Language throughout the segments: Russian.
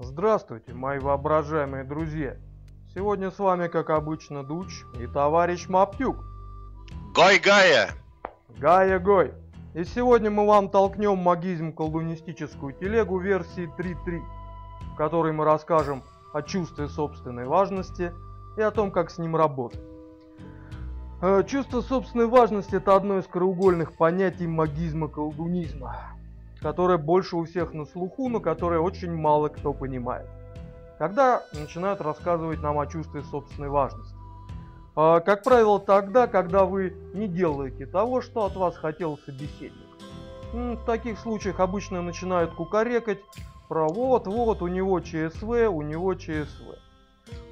Здравствуйте, мои воображаемые друзья. Сегодня с вами, как обычно, Дуч и товарищ Маптюк. Гой Гая! Гая Гой! И сегодня мы вам толкнем магизм колдунистическую телегу версии 3.3, в которой мы расскажем о чувстве собственной важности и о том, как с ним работать. Э, чувство собственной важности – это одно из краеугольных понятий магизма-колдунизма, которое больше у всех на слуху, но которое очень мало кто понимает. Когда начинают рассказывать нам о чувстве собственной важности. Э, как правило, тогда, когда вы не делаете того, что от вас хотел собеседник. В таких случаях обычно начинают кукарекать про вот-вот, у него ЧСВ, у него ЧСВ.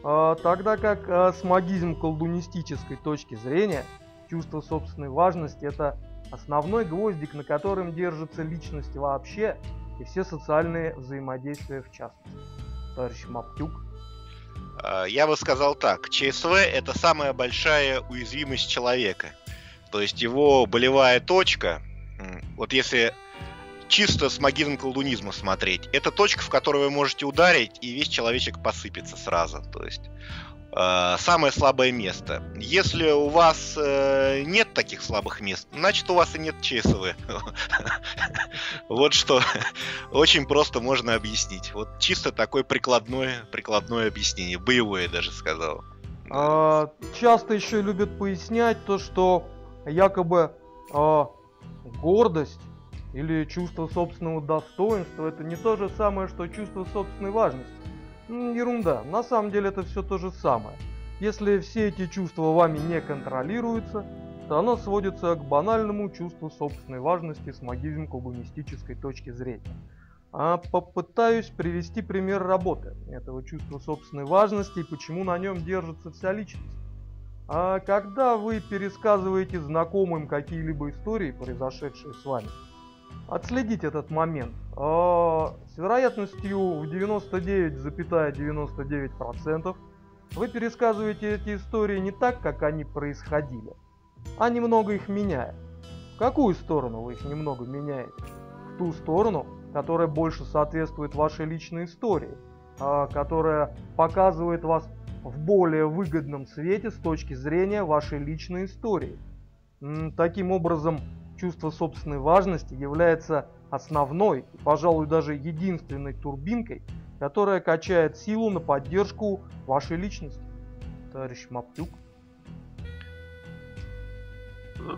А, тогда как а, с магизм колдунистической точки зрения, чувство собственной важности – это основной гвоздик, на котором держится личность вообще и все социальные взаимодействия в частности. Товарищ Маптюк. А, я бы сказал так. ЧСВ – это самая большая уязвимость человека. То есть его болевая точка, вот если чисто с магизм колдунизма смотреть. Это точка, в которую вы можете ударить, и весь человечек посыпется сразу. То есть самое слабое место. Если у вас э, нет таких слабых мест, значит у вас и нет ЧСВ. Вот что очень просто можно объяснить. Вот чисто такое прикладное, прикладное объяснение, боевое даже сказал. А, часто еще любят пояснять то, что якобы а, гордость или чувство собственного достоинства, это не то же самое, что чувство собственной важности. Ерунда, на самом деле это все то же самое. Если все эти чувства вами не контролируются, то оно сводится к банальному чувству собственной важности с магизм-коммунистической точки зрения. А попытаюсь привести пример работы этого чувства собственной важности и почему на нем держится вся личность. А когда вы пересказываете знакомым какие-либо истории, произошедшие с вами, отследить этот момент. А, с вероятностью в 99,99% вы пересказываете эти истории не так, как они происходили, а немного их меняя. В какую сторону вы их немного меняете? В ту сторону, которая больше соответствует вашей личной истории, а, которая показывает вас в более выгодном свете с точки зрения вашей личной истории. Таким образом, чувство собственной важности является основной и, пожалуй, даже единственной турбинкой, которая качает силу на поддержку вашей личности. Товарищ Маптюк.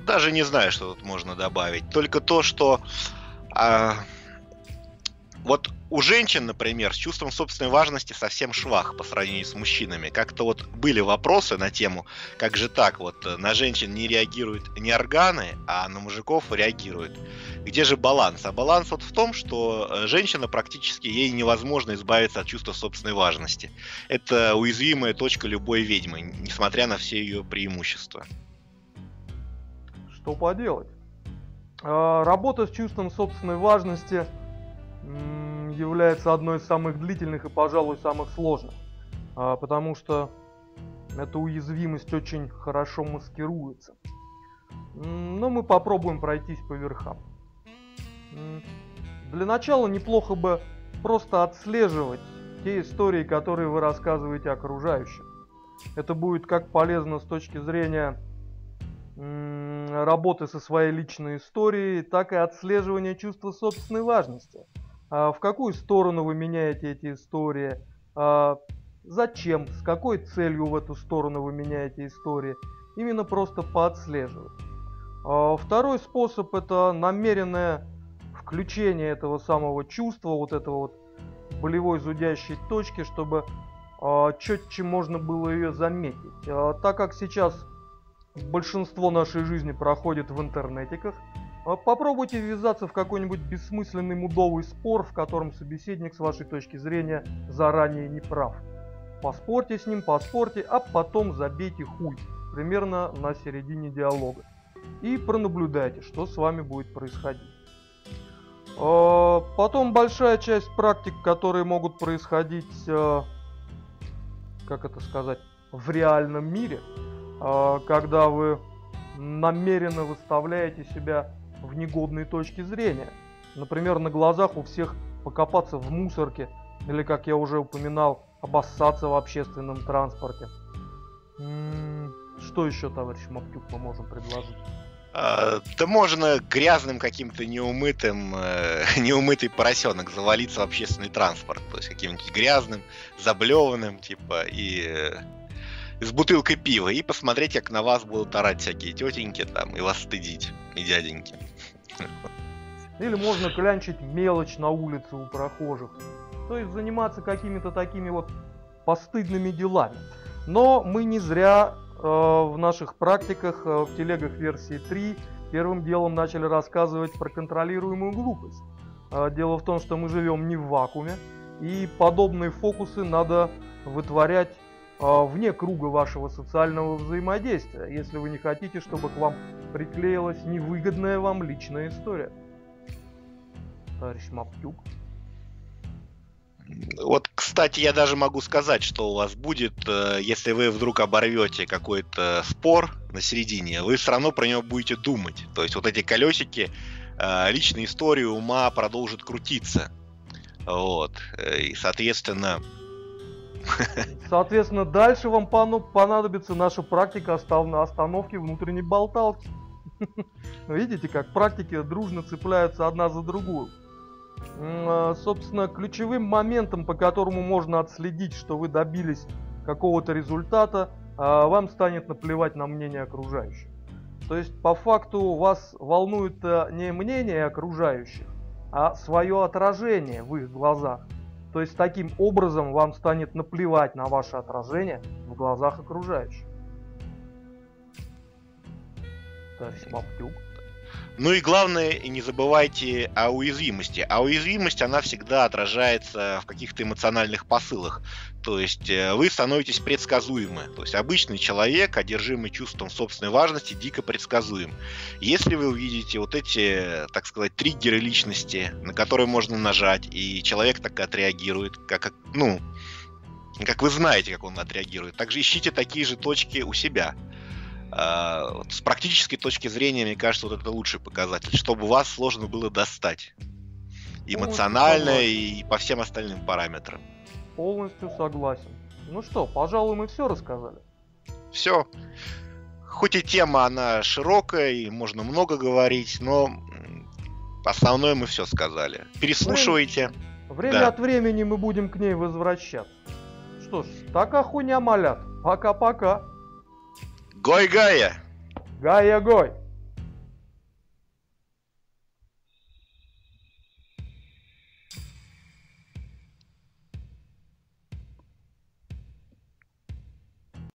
Даже не знаю, что тут можно добавить. Только то, что а, вот у женщин, например, с чувством собственной важности совсем швах по сравнению с мужчинами. Как-то вот были вопросы на тему, как же так, вот э, на женщин не реагируют не органы, а на мужиков реагируют. Где же баланс? А баланс вот в том, что э, женщина практически ей невозможно избавиться от чувства собственной важности. Это уязвимая точка любой ведьмы, несмотря на все ее преимущества. Что поделать? А, работа с чувством собственной важности является одной из самых длительных и, пожалуй, самых сложных. А, потому что эта уязвимость очень хорошо маскируется. Но мы попробуем пройтись по верхам. Для начала неплохо бы просто отслеживать те истории, которые вы рассказываете окружающим. Это будет как полезно с точки зрения работы со своей личной историей, так и отслеживания чувства собственной важности – в какую сторону вы меняете эти истории, а, зачем, с какой целью в эту сторону вы меняете истории. Именно просто поотслеживать. А, второй способ это намеренное включение этого самого чувства, вот этого вот болевой зудящей точки, чтобы четче можно было ее заметить. Так как сейчас большинство нашей жизни проходит в интернетиках, а попробуйте ввязаться в какой-нибудь бессмысленный мудовый спор, в котором собеседник с вашей точки зрения заранее не прав. Поспорьте с ним, поспорьте, а потом забейте хуй, примерно на середине диалога. И пронаблюдайте, что с вами будет происходить. А, потом большая часть практик, которые могут происходить, а, как это сказать, в реальном мире, когда вы намеренно выставляете себя в негодные точки зрения. Например, на глазах у всех покопаться в мусорке Или, как я уже упоминал, обоссаться в общественном транспорте. М-м, что еще, товарищ Маптюк, мы можем предложить? А, да можно грязным каким-то неумытым, э, неумытый поросенок завалиться в общественный транспорт. То есть каким-нибудь грязным, заблеванным, типа, и э, с бутылкой пива. И посмотреть, как на вас будут орать всякие тетеньки там, и вас стыдить, и дяденьки. Или можно клянчить мелочь на улице у прохожих. То есть заниматься какими-то такими вот постыдными делами. Но мы не зря э, в наших практиках э, в телегах версии 3 первым делом начали рассказывать про контролируемую глупость. Э, дело в том, что мы живем не в вакууме, и подобные фокусы надо вытворять вне круга вашего социального взаимодействия, если вы не хотите, чтобы к вам приклеилась невыгодная вам личная история товарищ Маптюк. Вот, кстати, я даже могу сказать, что у вас будет, э, если вы вдруг оборвете какой-то спор на середине, вы все равно про него будете думать. То есть вот эти колесики э, личной истории ума продолжат крутиться. Вот. Э, и, соответственно... Соответственно, дальше вам понадобится наша практика остановки внутренней болталки. Видите, как практики дружно цепляются одна за другую. А, собственно, ключевым моментом, по которому можно отследить, что вы добились какого-то результата, а, вам станет наплевать на мнение окружающих. То есть, по факту, вас волнует э, не мнение окружающих, а свое отражение в их глазах. То есть, таким образом вам станет наплевать на ваше отражение в глазах окружающих. Товарищ Маптюк. Ну и главное, не забывайте о уязвимости. А уязвимость, она всегда отражается в каких-то эмоциональных посылах. То есть э, вы становитесь предсказуемы. То есть обычный человек, одержимый чувством собственной важности, дико предсказуем. Если вы увидите вот эти, так сказать, триггеры личности, на которые можно нажать, и человек так отреагирует, как, ну, как вы знаете, как он отреагирует, также ищите такие же точки у себя. А, вот с практической точки зрения, мне кажется, вот это лучший показатель, чтобы вас сложно было достать. Эмоционально и по всем остальным параметрам. Полностью согласен. Ну что, пожалуй, мы все рассказали. Все. Хоть и тема она широкая, и можно много говорить, но основное мы все сказали. Переслушивайте. Время, время да. от времени мы будем к ней возвращаться. Что ж, так хуйня малят. Пока-пока. Гой Гая! Гая Гой!